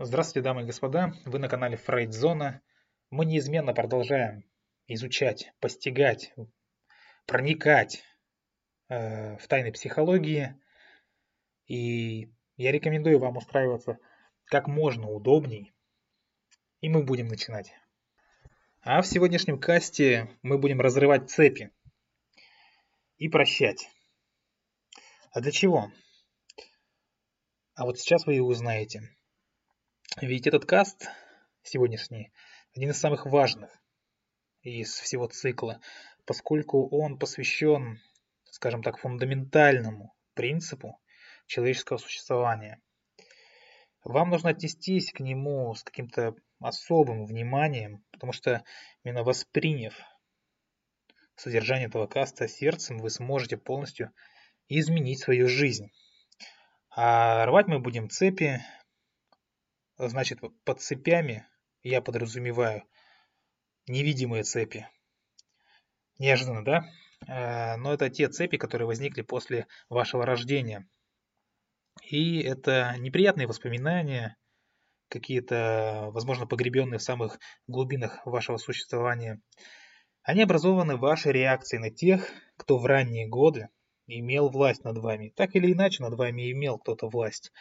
Здравствуйте, дамы и господа, вы на канале Фрейдзона. Мы неизменно продолжаем изучать, постигать, проникать э, в тайны психологии. И я рекомендую вам устраиваться как можно удобней. И мы будем начинать. А в сегодняшнем касте мы будем разрывать цепи и прощать. А для чего? А вот сейчас вы и узнаете. Ведь этот каст сегодняшний один из самых важных из всего цикла, поскольку он посвящен, скажем так, фундаментальному принципу человеческого существования. Вам нужно отнестись к нему с каким-то особым вниманием, потому что именно восприняв содержание этого каста сердцем, вы сможете полностью изменить свою жизнь. А рвать мы будем цепи, значит, под цепями я подразумеваю невидимые цепи. Неожиданно, да? Э, но это те цепи, которые возникли после вашего рождения. И это неприятные воспоминания, какие-то, возможно, погребенные в самых глубинах вашего существования. Они образованы вашей реакцией на тех, кто в ранние годы имел власть над вами. Так или иначе над вами имел кто-то власть.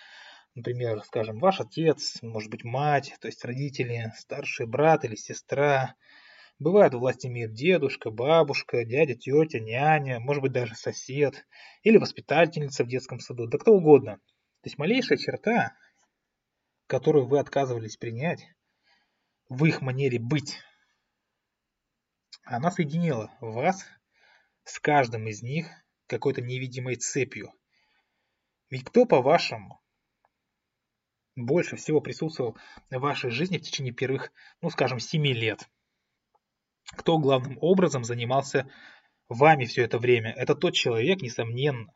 Например, скажем, ваш отец, может быть мать, то есть родители, старший брат или сестра. Бывает, власть имеет дедушка, бабушка, дядя, тетя, няня, может быть даже сосед или воспитательница в детском саду, да кто угодно. То есть малейшая черта, которую вы отказывались принять в их манере быть, она соединила вас с каждым из них какой-то невидимой цепью. Ведь кто, по-вашему, больше всего присутствовал в вашей жизни в течение первых, ну скажем, 7 лет? Кто главным образом занимался вами все это время? Это тот человек, несомненно,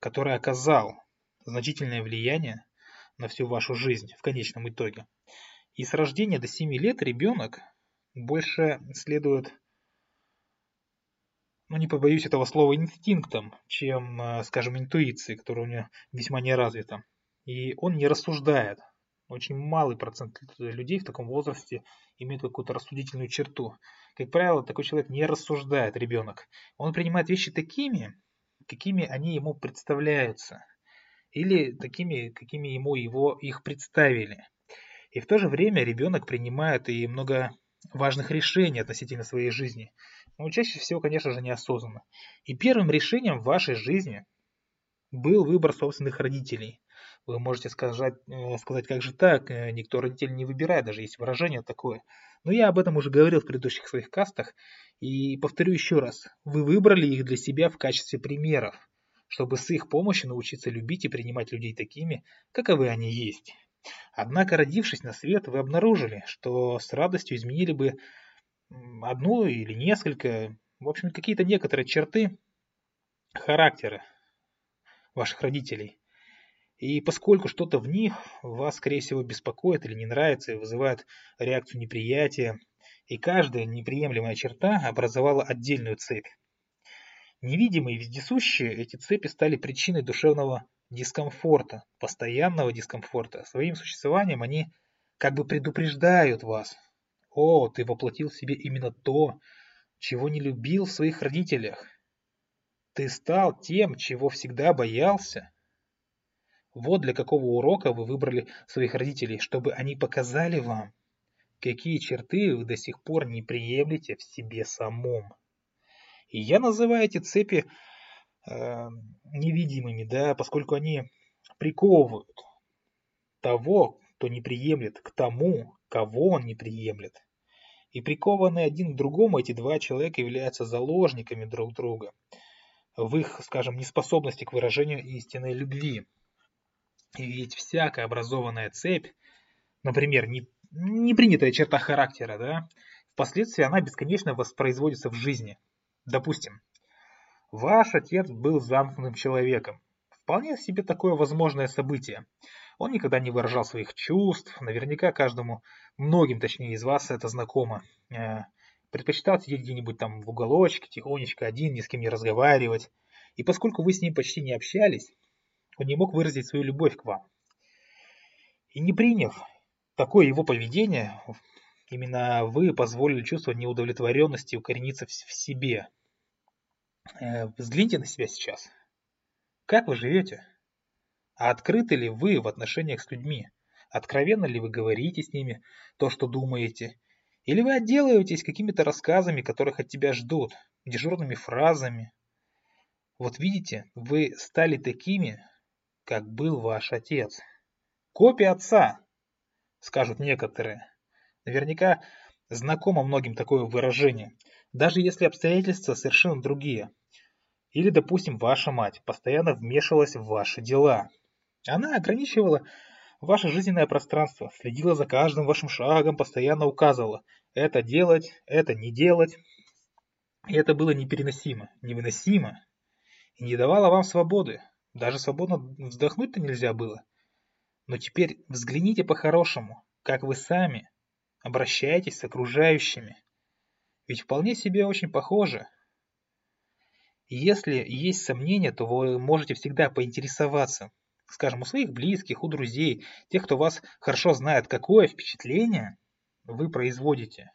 который оказал значительное влияние на всю вашу жизнь в конечном итоге. И с рождения до 7 лет ребенок больше следует ну не побоюсь этого слова, инстинктом, чем, э, скажем, интуицией, которая у него весьма не развита. И он не рассуждает. Очень малый процент людей в таком возрасте имеет какую-то рассудительную черту. Как правило, такой человек не рассуждает, ребенок. Он принимает вещи такими, какими они ему представляются. Или такими, какими ему его, их представили. И в то же время ребенок принимает и много важных решений относительно своей жизни. Но чаще всего, конечно же, неосознанно. И первым решением в вашей жизни был выбор собственных родителей. Вы можете сказать, э, сказать, как же так, э, никто родителей не выбирает, даже есть выражение такое. Но я об этом уже говорил в предыдущих своих кастах. И повторю еще раз, вы выбрали их для себя в качестве примеров, чтобы с их помощью научиться любить и принимать людей такими, каковы они есть. Однако, родившись на свет, вы обнаружили, что с радостью изменили бы одну или несколько, в общем, какие-то некоторые черты характера ваших родителей. И поскольку что-то в них вас, скорее всего, беспокоит или не нравится и вызывает реакцию неприятия, и каждая неприемлемая черта образовала отдельную цепь. Невидимые и вездесущие, эти цепи стали причиной душевного дискомфорта, постоянного дискомфорта. Своим существованием они как бы предупреждают вас. О, ты воплотил в себе именно то, чего не любил в своих родителях. Ты стал тем, чего всегда боялся. Вот для какого урока вы выбрали своих родителей, чтобы они показали вам, какие черты вы до сих пор не приемлете в себе самом. И я называю эти цепи э, невидимыми, да, поскольку они приковывают того, кто не приемлет, к тому, кого он не приемлет. И прикованные один к другому эти два человека являются заложниками друг друга в их, скажем, неспособности к выражению истинной любви. И ведь всякая образованная цепь, например, не, не принятая черта характера, да, впоследствии она бесконечно воспроизводится в жизни. Допустим, Ваш отец был замкнутым человеком. Вполне себе такое возможное событие. Он никогда не выражал своих чувств, наверняка каждому, многим точнее из вас это знакомо. Э, предпочитал сидеть где-нибудь там в уголочке, тихонечко один, ни с кем не разговаривать. И поскольку вы с ним почти не общались, он не мог выразить свою любовь к вам. И не приняв такое его поведение, именно вы позволили чувство неудовлетворенности укорениться в себе. Э, взгляните на себя сейчас. Как вы живете? А открыты ли вы в отношениях с людьми? Откровенно ли вы говорите с ними то, что думаете? Или вы отделываетесь какими-то рассказами, которых от тебя ждут, дежурными фразами? Вот видите, вы стали такими, как был ваш отец. Копия отца, скажут некоторые. Наверняка знакомо многим такое выражение, даже если обстоятельства совершенно другие. Или, допустим, ваша мать постоянно вмешивалась в ваши дела. Она ограничивала ваше жизненное пространство, следила за каждым вашим шагом, постоянно указывала это делать, это не делать. И это было непереносимо, невыносимо. И не давало вам свободы. Даже свободно вздохнуть-то нельзя было. Но теперь взгляните по-хорошему, как вы сами обращаетесь с окружающими. Ведь вполне себе очень похоже. Если есть сомнения, то вы можете всегда поинтересоваться, скажем, у своих близких, у друзей, тех, кто вас хорошо знает, какое впечатление вы производите.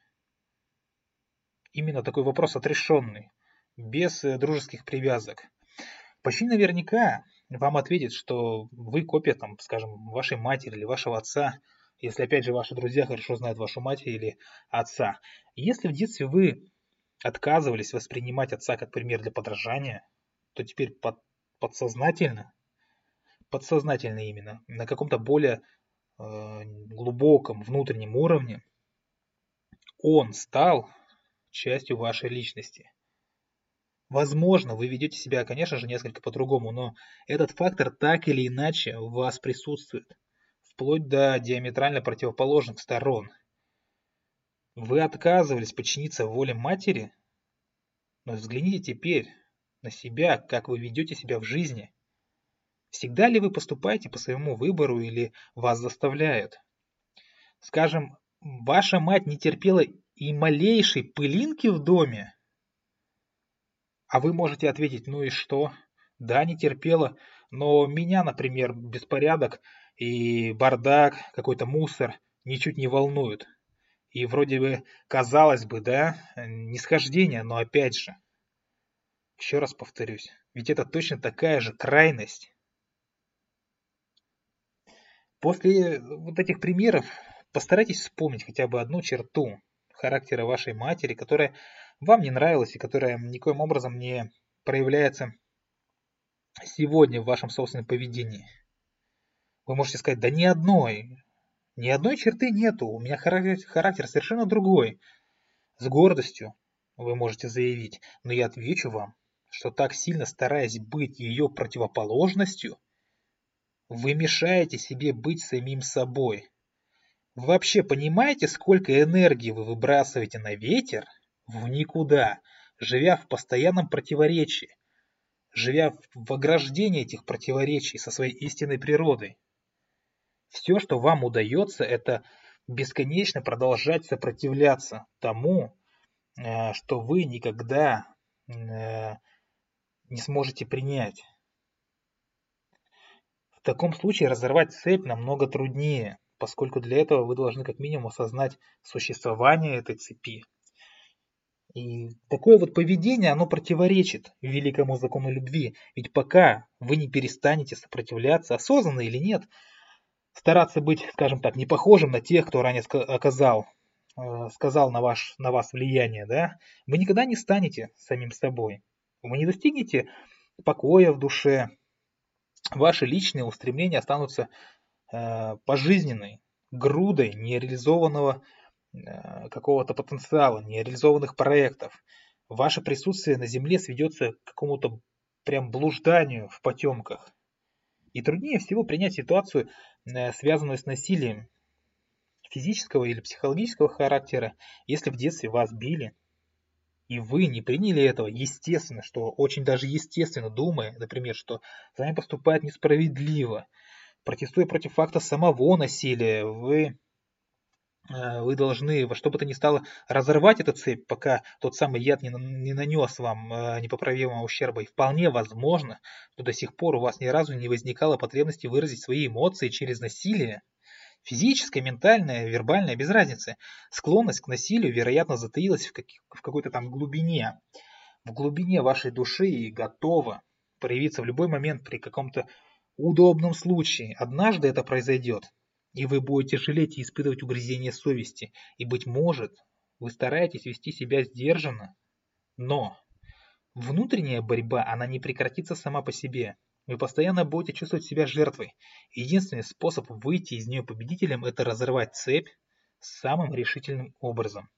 Именно такой вопрос отрешенный, без э, дружеских привязок. Почти наверняка вам ответит, что вы копия, там, скажем, вашей матери или вашего отца, если опять же ваши друзья хорошо знают вашу мать или отца. Если в детстве вы отказывались воспринимать отца как пример для подражания, то теперь под, подсознательно, подсознательно именно, на каком-то более э, глубоком внутреннем уровне, он стал частью вашей личности. Возможно, вы ведете себя, конечно же, несколько по-другому, но этот фактор так или иначе в вас присутствует, вплоть до диаметрально противоположных сторон. Вы отказывались подчиниться воле матери, но взгляните теперь на себя, как вы ведете себя в жизни. Всегда ли вы поступаете по своему выбору или вас заставляют? Скажем, ваша мать не терпела и малейшей пылинки в доме, а вы можете ответить, ну и что? Да, не терпела, но меня, например, беспорядок и бардак, какой-то мусор ничуть не волнуют. И вроде бы, казалось бы, да, нисхождение, но опять же, еще раз повторюсь, ведь это точно такая же крайность. После вот этих примеров постарайтесь вспомнить хотя бы одну черту характера вашей матери, которая вам не нравилась и которая никоим образом не проявляется сегодня в вашем собственном поведении. Вы можете сказать, да ни одной, ни одной черты нету, у меня характер, характер совершенно другой. С гордостью вы можете заявить, но я отвечу вам, что так сильно стараясь быть ее противоположностью, вы мешаете себе быть самим собой. Вы вообще понимаете, сколько энергии вы выбрасываете на ветер в никуда, живя в постоянном противоречии, живя в ограждении этих противоречий со своей истинной природой? Все, что вам удается, это бесконечно продолжать сопротивляться тому, э, что вы никогда э, не сможете принять. В таком случае разорвать цепь намного труднее, поскольку для этого вы должны как минимум осознать существование этой цепи. И такое вот поведение, оно противоречит великому закону любви. Ведь пока вы не перестанете сопротивляться, осознанно или нет, стараться быть, скажем так, не похожим на тех, кто ранее оказал, э, сказал на, ваш, на вас влияние, да, вы никогда не станете самим собой. Вы не достигнете покоя в душе. Ваши личные устремления останутся э, пожизненной грудой нереализованного какого-то потенциала, нереализованных проектов. Ваше присутствие на Земле сведется к какому-то прям блужданию в потемках. И труднее всего принять ситуацию, э, связанную с насилием физического или психологического характера, если в детстве вас били, и вы не приняли этого, естественно, что очень даже естественно, думая, например, что с вами поступают несправедливо, протестуя против факта самого насилия, вы, э, вы должны во что бы то ни стало разорвать эту цепь, пока тот самый яд не, не нанес вам э, непоправимого ущерба. И вполне возможно, что до сих пор у вас ни разу не возникало потребности выразить свои эмоции через насилие, Физическая, ментальная, вербальная, без разницы. Склонность к насилию, вероятно, затаилась в, как... в какой-то там глубине. В глубине вашей души и готова проявиться в любой момент при каком-то удобном случае. Однажды это произойдет, и вы будете жалеть и испытывать угрызение совести. И, быть может, вы стараетесь вести себя сдержанно, но внутренняя борьба, она не прекратится сама по себе. Вы постоянно будете чувствовать себя жертвой. Единственный способ выйти из нее победителем – это разорвать цепь самым решительным образом.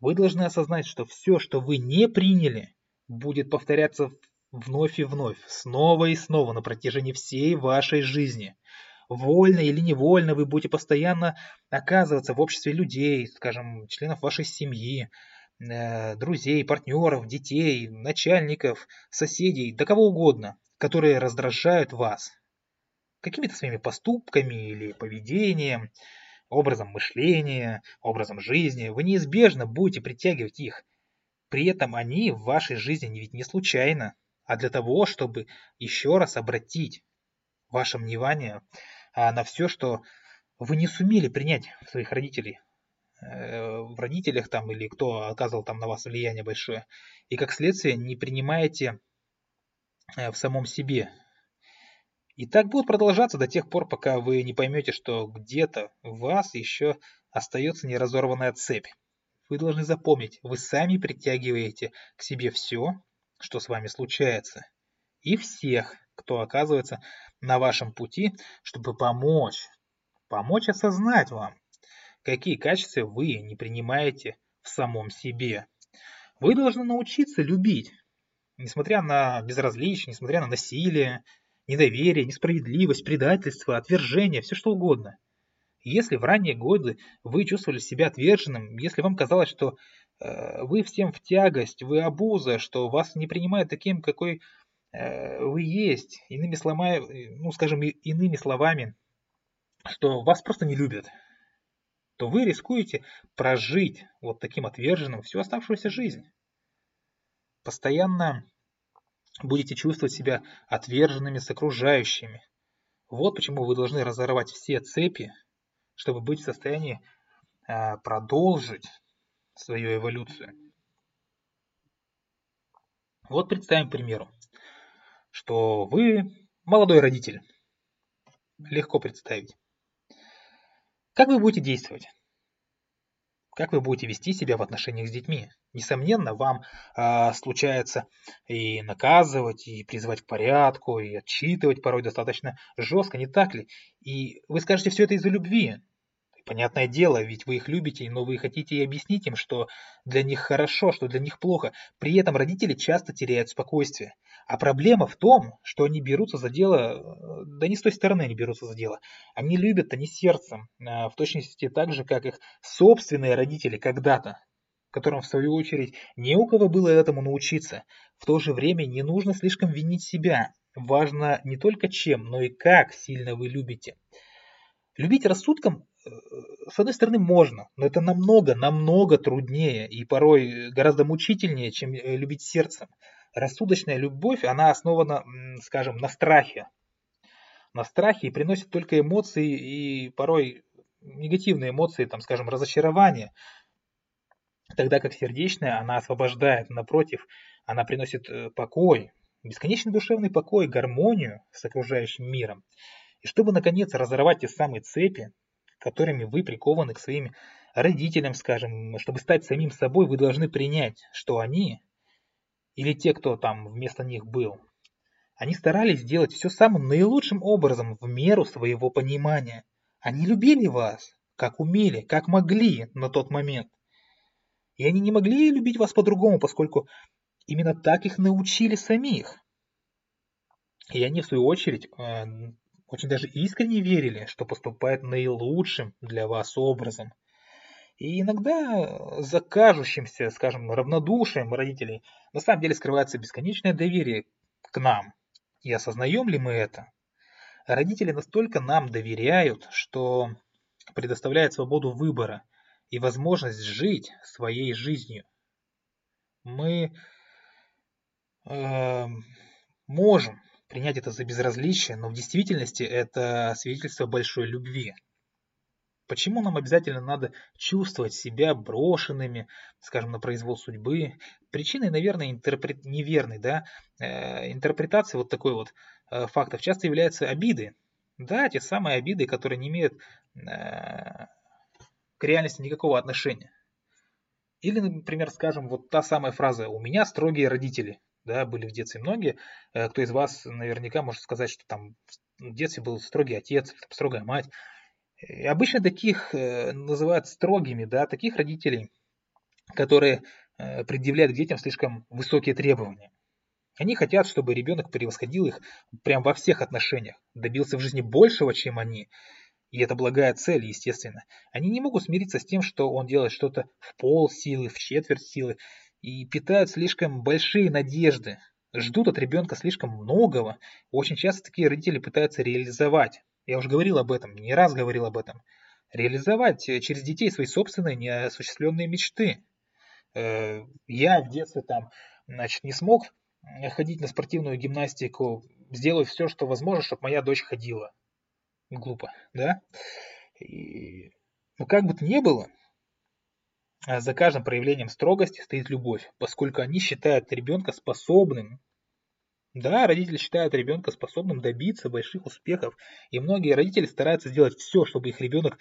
Вы должны осознать, что все, что вы не приняли, будет повторяться вновь и вновь, снова и снова на протяжении всей вашей жизни. Вольно или невольно вы будете постоянно оказываться в обществе людей, скажем, членов вашей семьи, э, друзей, партнеров, детей, начальников, соседей, да кого угодно, которые раздражают вас какими-то своими поступками или поведением, образом мышления, образом жизни. Вы неизбежно будете притягивать их. При этом они в вашей жизни ведь не случайно а для того, чтобы еще раз обратить ваше внимание на все, что вы не сумели принять своих родителей, э, в родителях там или кто оказывал там на вас влияние большое, и как следствие не принимаете э, в самом себе. И так будет продолжаться до тех пор, пока вы не поймете, что где-то в вас еще остается неразорванная цепь. Вы должны запомнить, вы сами притягиваете к себе все, что с вами случается, и всех, кто оказывается на вашем пути, чтобы помочь, помочь осознать вам, какие качества вы не принимаете в самом себе. Вы должны научиться любить, несмотря на безразличие, несмотря на насилие, недоверие, несправедливость, предательство, отвержение, все что угодно. Если в ранние годы вы чувствовали себя отверженным, если вам казалось, что Э, вы всем в тягость, вы обуза, что вас не принимают таким, какой вы есть. Иными словами, ну скажем, иными словами, что вас просто не любят, то вы рискуете прожить вот таким отверженным всю оставшуюся жизнь. Постоянно будете чувствовать себя отверженными с окружающими. Вот почему вы должны разорвать все цепи, чтобы быть в состоянии э, продолжить свою эволюцию. Вот представим, к примеру, что вы молодой родитель. Легко представить. Как вы будете действовать? Как вы будете вести себя в отношениях с детьми? Несомненно, вам э, случается и наказывать, и призывать к порядку, и отчитывать порой достаточно жестко, не так ли? И вы скажете все это из-за любви, Понятное дело, ведь вы их любите, но вы хотите и объяснить им, что для них хорошо, что для них плохо. При этом родители часто теряют спокойствие. А проблема в том, что они берутся за дело, да не с той стороны они берутся за дело. Они любят они сердцем, а, в точности так же, как их собственные родители когда-то, которым в свою очередь не у кого было этому научиться. В то же время не нужно слишком винить себя. Важно не только чем, но и как сильно вы любите. Любить рассудком с одной стороны, можно, но это намного, намного труднее и порой гораздо мучительнее, чем э, любить сердцем. Рассудочная любовь, она основана, скажем, на страхе. На страхе и приносит только эмоции и порой негативные эмоции, там, скажем, разочарование. Тогда как сердечная, она освобождает, напротив, она приносит э, покой, бесконечный душевный покой, гармонию с окружающим миром. И чтобы, наконец, разорвать те самые цепи, которыми вы прикованы к своим родителям, скажем, чтобы стать самим собой, вы должны принять, что они, или те, кто там вместо них был, они старались сделать все самым наилучшим образом, в меру своего понимания. Они любили вас, как умели, как могли на тот момент. И они не могли любить вас по-другому, поскольку именно так их научили самих. И они, в свою очередь, э, очень даже искренне верили, что поступает наилучшим для вас образом. И иногда за кажущимся, скажем, равнодушием родителей на самом деле скрывается бесконечное доверие к нам. И осознаем ли мы это? Родители настолько нам доверяют, что предоставляют свободу выбора и возможность жить своей жизнью. Мы э, можем принять это за безразличие, но в действительности это свидетельство большой любви. Почему нам обязательно надо чувствовать себя брошенными, скажем, на произвол судьбы? Причиной, наверное, интерпрет... неверной да, э, интерпретации вот такой вот э, фактов часто являются обиды. Да, те самые обиды, которые не имеют э, к реальности никакого отношения. Или, например, скажем, вот та самая фраза «у меня строгие родители». Да, были в детстве многие. Э, кто из вас наверняка может сказать, что там в детстве был строгий отец, строгая мать. Обычно таких э, называют строгими, да, таких родителей, которые э, предъявляют к детям слишком высокие требования. Они хотят, чтобы ребенок превосходил их прям во всех отношениях, добился в жизни большего, чем они. И это благая цель, естественно. Они не могут смириться с тем, что он делает что-то в пол силы, в четверть силы, и питают слишком большие надежды, ждут от ребенка слишком многого. Очень часто такие родители пытаются реализовать я уже говорил об этом, не раз говорил об этом. Реализовать э, через детей свои собственные неосуществленные мечты. Э, я в детстве там, значит, не смог ходить на спортивную гимнастику, сделать все, что возможно, чтобы моя дочь ходила. Глупо, да? И, ну, как бы то ни было, за каждым проявлением строгости стоит любовь, поскольку они считают ребенка способным да, родители считают ребенка способным добиться больших успехов, и многие родители стараются сделать все, чтобы их ребенок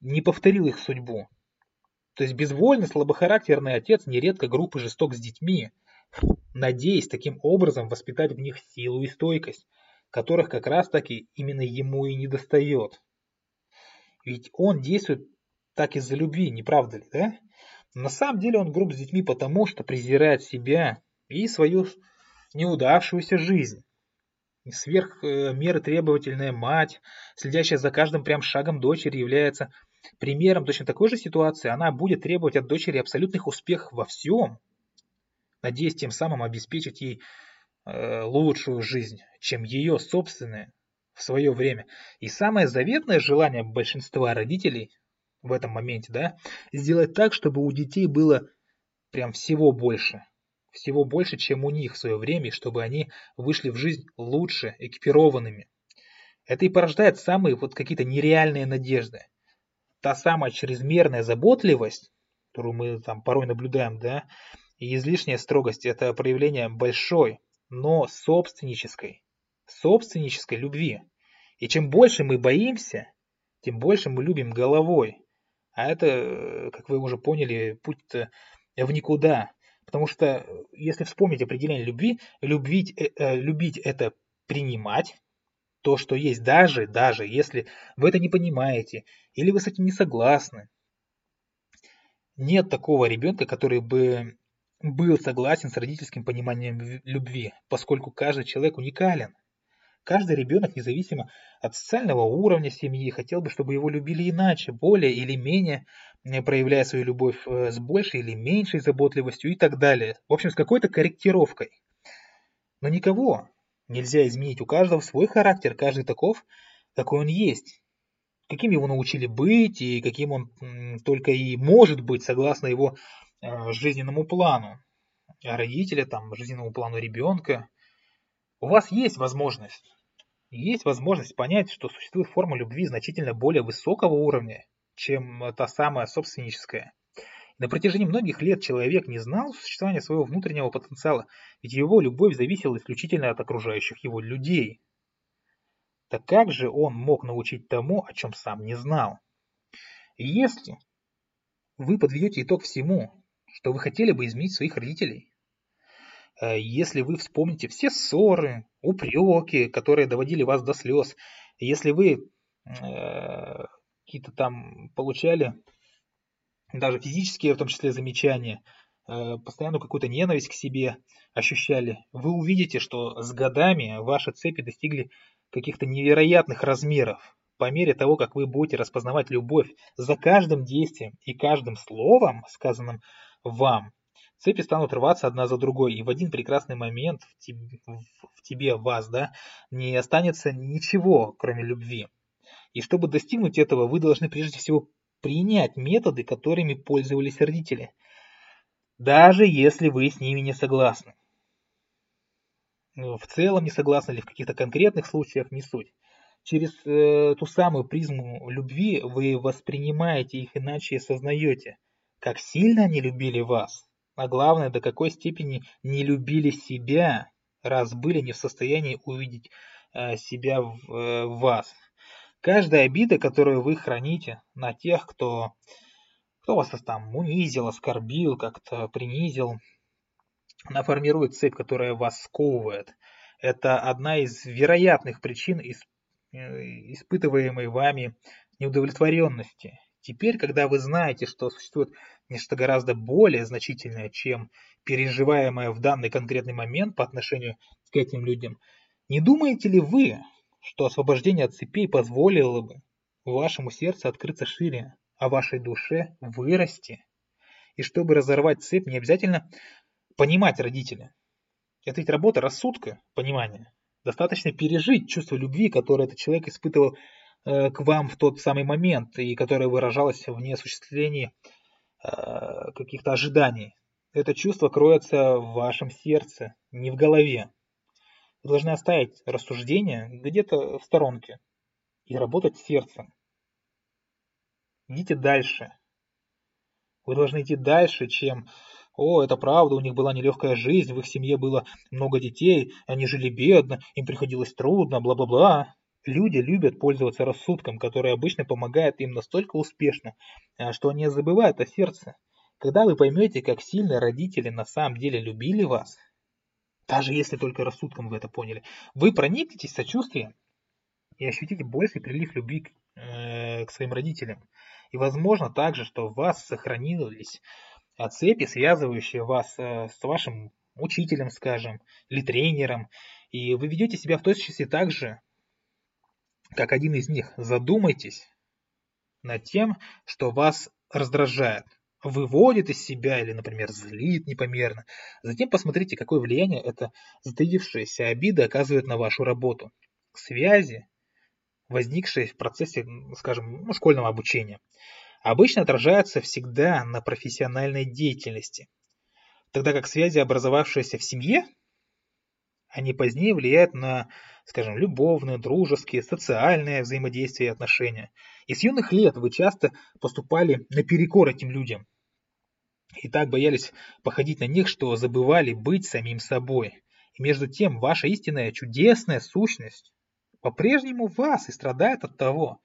не повторил их судьбу. То есть безвольный, слабохарактерный отец нередко груб и жесток с детьми, надеясь таким образом воспитать в них силу и стойкость, которых как раз таки именно ему и не достает. Ведь он действует так из-за любви, не правда ли, да? На самом деле он груб с детьми потому, что презирает себя и свою неудавшуюся жизнь. Сверх э, меры требовательная мать, следящая за каждым прям шагом дочери, является примером точно такой же ситуации. Она будет требовать от дочери абсолютных успехов во всем, надеясь тем самым обеспечить ей э, лучшую жизнь, чем ее собственная в свое время. И самое заветное желание большинства родителей в этом моменте, да, сделать так, чтобы у детей было прям всего больше всего больше, чем у них в свое время, чтобы они вышли в жизнь лучше, экипированными. Это и порождает самые вот какие-то нереальные надежды. Та самая чрезмерная заботливость, которую мы там порой наблюдаем, да, и излишняя строгость – это проявление большой, но собственнической, собственнической любви. И чем больше мы боимся, тем больше мы любим головой. А это, как вы уже поняли, путь в никуда. Потому что, э, если вспомнить определение любви, любить, э, э, любить это принимать то, что есть, даже, даже если вы это не понимаете, или вы с этим не согласны. Нет такого ребенка, который бы был согласен с родительским пониманием любви, поскольку каждый человек уникален. Каждый ребенок, независимо от социального уровня семьи, хотел бы, чтобы его любили иначе, более или менее проявляя свою любовь э, с большей или меньшей заботливостью и так далее. В общем, с какой-то корректировкой. Но никого нельзя изменить. У каждого свой характер, каждый таков, какой он есть. Каким его научили быть и каким он только и может быть согласно его э, жизненному плану. А родителя, там, жизненному плану ребенка. У вас есть возможность есть возможность понять, что существует форма любви значительно более высокого уровня, чем та самая собственническая. На протяжении многих лет человек не знал существования своего внутреннего потенциала, ведь его любовь зависела исключительно от окружающих его людей. Так как же он мог научить тому, о чем сам не знал? Если вы подведете итог всему, что вы хотели бы изменить своих родителей, если вы вспомните все ссоры, упреки, которые доводили вас до слез, если вы э, какие-то там получали даже физические, в том числе, замечания, э, постоянно какую-то ненависть к себе ощущали, вы увидите, что с годами ваши цепи достигли каких-то невероятных размеров. По мере того, как вы будете распознавать любовь за каждым действием и каждым словом, сказанным вам, цепи станут рваться одна за другой, и в один прекрасный момент в тебе, в тебе, вас, да, не останется ничего, кроме любви. И чтобы достигнуть этого, вы должны прежде всего принять методы, которыми пользовались родители, даже если вы с ними не согласны. В целом не согласны или в каких-то конкретных случаях не суть. через э, ту самую призму любви вы воспринимаете их иначе и осознаете, как сильно они любили вас, а главное, до какой степени не любили себя, раз были не в состоянии увидеть э, себя в, э, в вас. Каждая обида, которую вы храните на тех, кто, кто вас там унизил, оскорбил, как-то принизил, она формирует цепь, которая вас сковывает. Это одна из вероятных причин э, испытываемой вами неудовлетворенности. Теперь, когда вы знаете, что существует нечто гораздо более значительное, чем переживаемое в данный конкретный момент по отношению к этим людям, не думаете ли вы, что освобождение от цепей позволило бы вашему сердцу открыться шире, а вашей душе вырасти? И чтобы разорвать цепь, не обязательно понимать родителя. Это ведь работа рассудка, понимания. Достаточно пережить чувство любви, которое этот человек испытывал к вам в тот самый момент и которое выражалось в неосуществлении э, каких-то ожиданий. Это чувство кроется в вашем сердце, не в голове. Вы должны оставить рассуждения где-то в сторонке и работать сердцем. Идите дальше. Вы должны идти дальше, чем о, это правда, у них была нелегкая жизнь, в их семье было много детей, они жили бедно, им приходилось трудно, бла-бла-бла. Люди любят пользоваться рассудком, который обычно помогает им настолько успешно, а, что они забывают о сердце. Когда вы поймете, как сильно родители на самом деле любили вас, даже если только рассудком вы это поняли, вы проникнетесь сочувствием и ощутите больший прилив любви к, э, к своим родителям. И возможно также, что в вас сохранились цепи, связывающие вас э, с вашим учителем, скажем, или тренером, и вы ведете себя в точности так же, как один из них. Задумайтесь над тем, что вас раздражает, выводит из себя или, например, злит непомерно. Затем посмотрите, какое влияние эта затаившаяся обида оказывает на вашу работу. Связи, возникшие в процессе, скажем, ну, школьного обучения обычно отражаются всегда на профессиональной деятельности, тогда как связи, образовавшиеся в семье, они позднее влияют на, скажем, любовные, дружеские, социальные взаимодействия и отношения. И с юных лет вы часто поступали наперекор этим людям. И так боялись походить на них, что забывали быть самим собой. И между тем, ваша истинная чудесная сущность по-прежнему вас и страдает от того,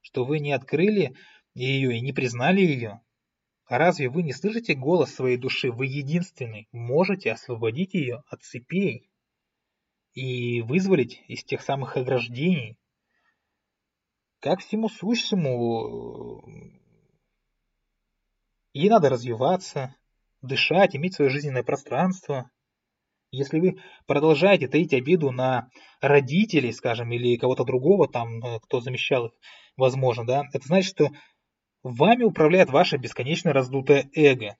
что вы не открыли ее и не признали ее? А разве вы не слышите голос своей души? Вы единственный можете освободить ее от цепей и вызволить из тех самых ограждений. Как всему сущему, ей надо развиваться, дышать, иметь свое жизненное пространство. Если вы продолжаете таить обиду на родителей, скажем, или кого-то другого, там, э, кто замещал их, возможно, да, это значит, что Вами управляет ваше бесконечно раздутое эго.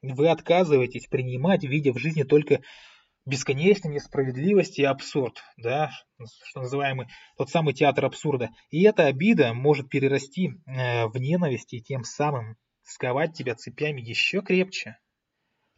Вы отказываетесь принимать, видя в жизни только бесконечную несправедливость и абсурд, да, что называемый тот самый театр абсурда. И эта обида может перерасти э, в ненависть и тем самым сковать тебя цепями еще крепче.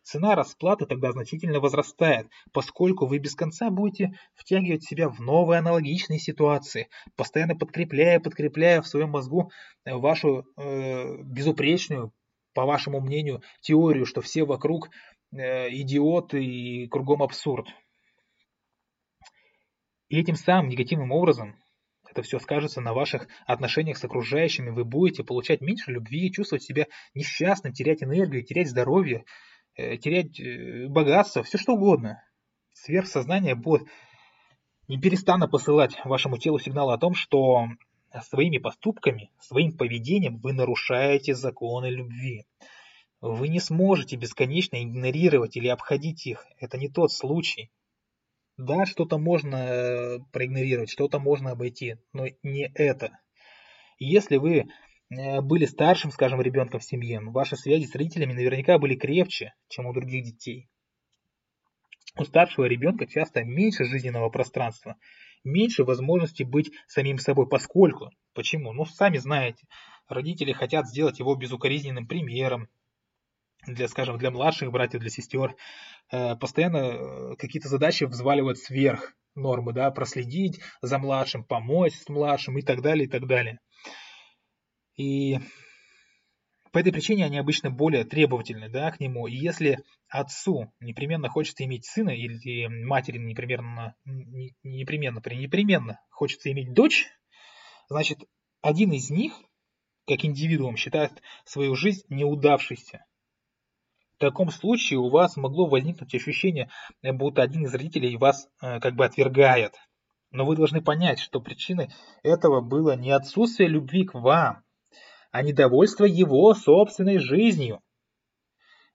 Цена расплаты тогда значительно возрастает, поскольку вы без конца будете втягивать себя в новые аналогичные ситуации, постоянно подкрепляя, подкрепляя в своем мозгу э, вашу э, безупречную, по вашему мнению, теорию, что все вокруг идиоты и кругом абсурд. И этим самым негативным образом это все скажется на ваших отношениях с окружающими, вы будете получать меньше любви, чувствовать себя несчастным, терять энергию, терять здоровье, Э, терять э, богатство, все что угодно. Сверхсознание будет неперестанно посылать вашему телу сигналы о том, что своими поступками, своим поведением вы нарушаете законы любви. Вы не сможете бесконечно игнорировать или обходить их. Это не тот случай. Да, что-то можно э, проигнорировать, что-то можно обойти, но не это. Если вы Э, были старшим, скажем, ребенком в семье, ваши связи с родителями наверняка были крепче, чем у других детей. У старшего ребенка часто меньше жизненного пространства, меньше возможности быть самим собой, поскольку, почему? Ну, сами знаете, родители хотят сделать его безукоризненным примером, для, скажем, для младших братьев, для сестер, э, постоянно э, какие-то задачи взваливают сверх нормы, да, проследить за младшим, помочь с младшим и так далее, и так далее. И по этой причине они обычно более требовательны да, к нему. И если отцу непременно хочется иметь сына, или матери непременно, непременно, непременно хочется иметь дочь, значит, один из них, как индивидуум, считает свою жизнь неудавшейся. Таком случае у вас могло возникнуть ощущение, будто один из родителей вас э, как бы отвергает. Но вы должны понять, что причиной этого было не отсутствие любви к вам, а недовольство его собственной жизнью.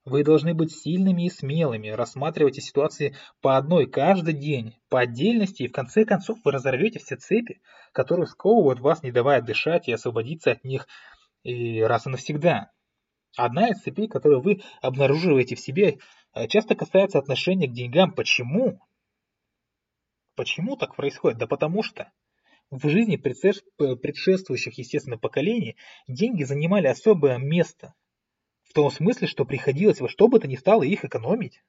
Вы должны быть сильными и смелыми, рассматривайте ситуации по одной каждый день, по отдельности, и в конце концов вы разорвете все цепи, которые сковывают вас, не давая дышать и освободиться от них и раз и навсегда. Одна из цепей, которую вы обнаруживаете в себе, э, часто касается отношения к деньгам. Почему? Почему так происходит? Да потому что в жизни предшествующих, естественно, поколений деньги занимали особое место. В том смысле, что приходилось во что бы то ни стало их экономить.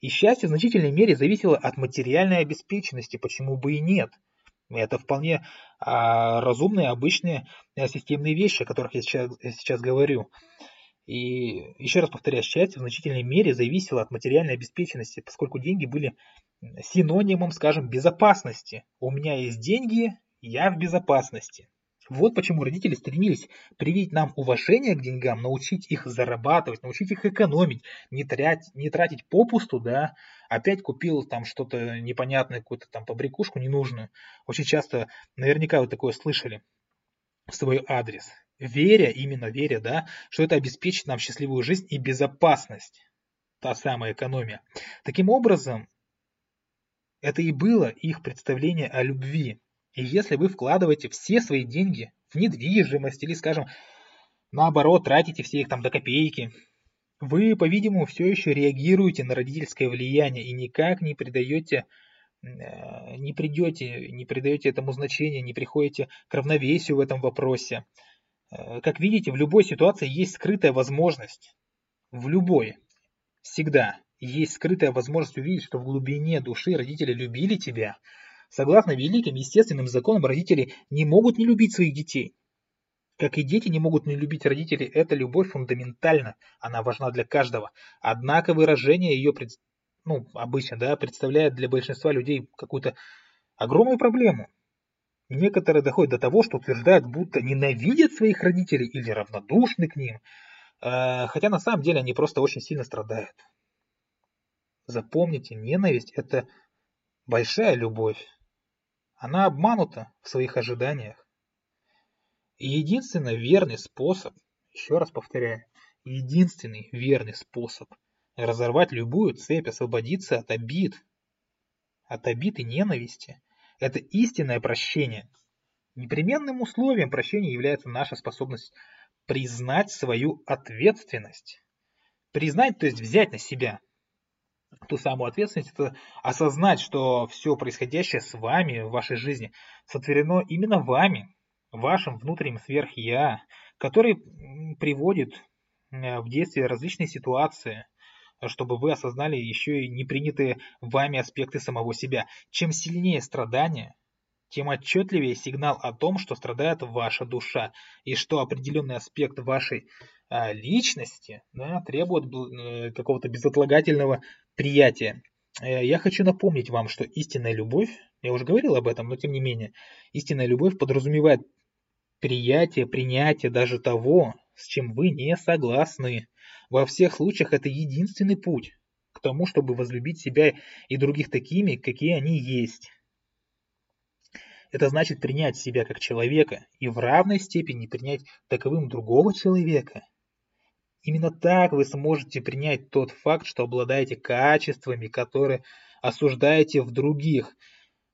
И счастье в значительной мере зависело от материальной обеспеченности, почему бы и нет. Это вполне а, разумные, обычные а, системные вещи, о которых я сейчас, я сейчас говорю. И еще раз повторяю, счастье в значительной мере зависело от материальной обеспеченности, поскольку деньги были синонимом, скажем, безопасности. У меня есть деньги, я в безопасности. Вот почему родители стремились привить нам уважение к деньгам, научить их зарабатывать, научить их экономить, не, трять, не тратить попусту, да, опять купил там что-то непонятное, какую-то там побрякушку ненужную. Очень часто, наверняка вы такое слышали в свой адрес. Веря, именно веря, да, что это обеспечит нам счастливую жизнь и безопасность. Та самая экономия. Таким образом, это и было их представление о любви. И если вы вкладываете все свои деньги в недвижимость или, скажем, наоборот, тратите все их там до копейки, вы, по-видимому, все еще реагируете на родительское влияние и никак не придаете э, не придете, не придаете этому значения, не приходите к равновесию в этом вопросе. Э, как видите, в любой ситуации есть скрытая возможность. В любой. Всегда есть скрытая возможность увидеть, что в глубине души родители любили тебя. Согласно великим естественным законам, родители не могут не любить своих детей. Как и дети не могут не любить родителей, эта любовь фундаментальна, она важна для каждого. Однако выражение ее, ну, обычно, да, представляет для большинства людей какую-то огромную проблему. Некоторые доходят до того, что утверждают, будто ненавидят своих родителей или равнодушны к ним, э, хотя на самом деле они просто очень сильно страдают. Запомните, ненависть – это большая любовь. Она обманута в своих ожиданиях. И единственный верный способ, еще раз повторяю, единственный верный способ разорвать любую цепь, освободиться от обид, от обид и ненависти, это истинное прощение. Непременным условием прощения является наша способность признать свою ответственность. Признать, то есть взять на себя ту самую ответственность, это осознать, что все происходящее с вами в вашей жизни сотворено именно вами, вашим внутренним сверх-я, который приводит э, в действие различные ситуации, чтобы вы осознали еще и непринятые вами аспекты самого себя. Чем сильнее страдания, тем отчетливее сигнал о том, что страдает ваша душа, и что определенный аспект вашей а, личности да, требует э, какого-то безотлагательного приятия. Э, я хочу напомнить вам, что истинная любовь, я уже говорил об этом, но тем не менее, истинная любовь подразумевает приятие, принятие даже того, с чем вы не согласны. Во всех случаях это единственный путь к тому, чтобы возлюбить себя и других такими, какие они есть. Это значит принять себя как человека и в равной степени принять таковым другого человека. Именно так вы сможете принять тот факт, что обладаете качествами, которые осуждаете в других.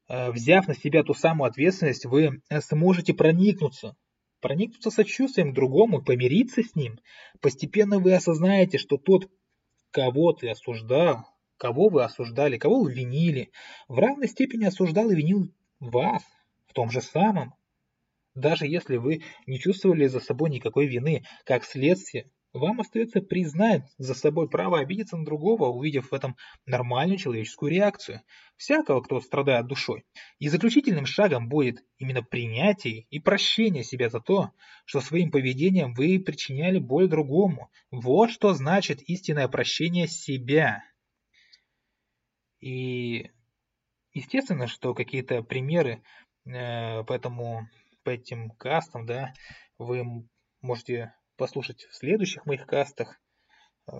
Э, взяв на себя ту самую ответственность, вы э, сможете проникнуться, проникнуться сочувствием к другому помириться с ним. Постепенно вы осознаете, что тот, кого ты осуждал, кого вы осуждали, кого вы винили, в равной степени осуждал и винил вас в том же самом. Даже если вы не чувствовали за собой никакой вины, как следствие, вам остается признать за собой право обидеться на другого, увидев в этом нормальную человеческую реакцию всякого, кто страдает душой. И заключительным шагом будет именно принятие и прощение себя за то, что своим поведением вы причиняли боль другому. Вот что значит истинное прощение себя. И естественно, что какие-то примеры э, по, этому, по этим кастам, да, вы можете послушать в следующих моих кастах. Э,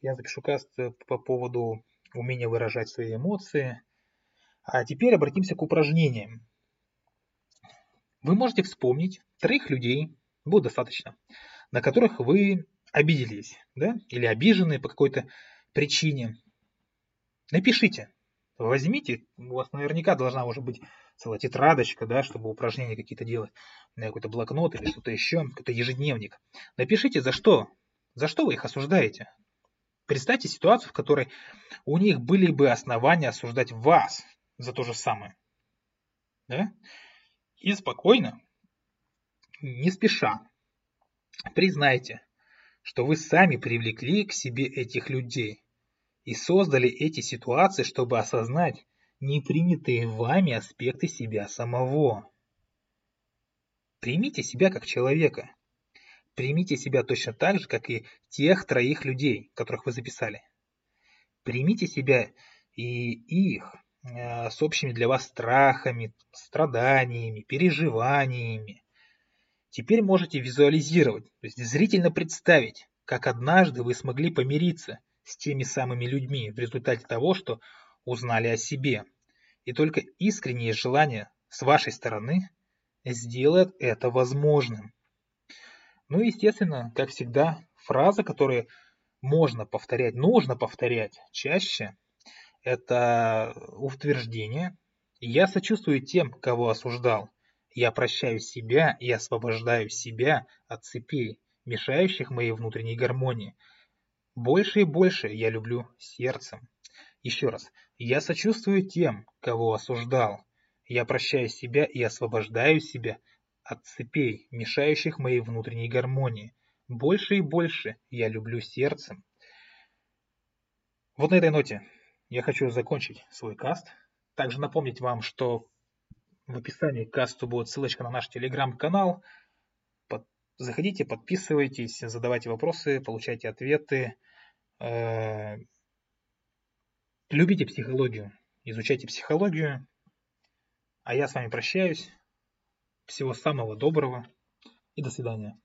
я запишу каст по поводу умения выражать свои эмоции. А теперь обратимся к упражнениям. Вы можете вспомнить троих людей, будет достаточно, на которых вы обиделись, да, или обижены по какой-то причине. Напишите, возьмите, у вас наверняка должна уже быть целая тетрадочка, да, чтобы упражнения какие-то делать, какой-то блокнот или что-то еще, какой-то ежедневник. Напишите, за что, за что вы их осуждаете. Представьте ситуацию, в которой у них были бы основания осуждать вас за то же самое. Да? И спокойно, не спеша, признайте, что вы сами привлекли к себе этих людей и создали эти ситуации, чтобы осознать, непринятые вами аспекты себя самого. Примите себя как человека. Примите себя точно так же, как и тех троих людей, которых вы записали. Примите себя и их э, с общими для вас страхами, страданиями, переживаниями. Теперь можете визуализировать, то есть зрительно представить, как однажды вы смогли помириться с теми самыми людьми в результате того, что узнали о себе. И только искреннее желание с вашей стороны сделает это возможным. Ну и, естественно, как всегда, фраза, которую можно повторять, нужно повторять чаще, это утверждение «Я сочувствую тем, кого осуждал. Я прощаю себя и освобождаю себя от цепей, мешающих моей внутренней гармонии. Больше и больше я люблю сердцем. Еще раз. Я сочувствую тем, кого осуждал. Я прощаю себя и освобождаю себя от цепей, мешающих моей внутренней гармонии. Больше и больше я люблю сердцем. Вот на этой ноте я хочу закончить свой каст. Также напомнить вам, что в описании к касту будет ссылочка на наш телеграм-канал. Под... Заходите, подписывайтесь, задавайте вопросы, получайте ответы. Э, Любите психологию, изучайте психологию. А я с вами прощаюсь. Всего самого доброго и до свидания.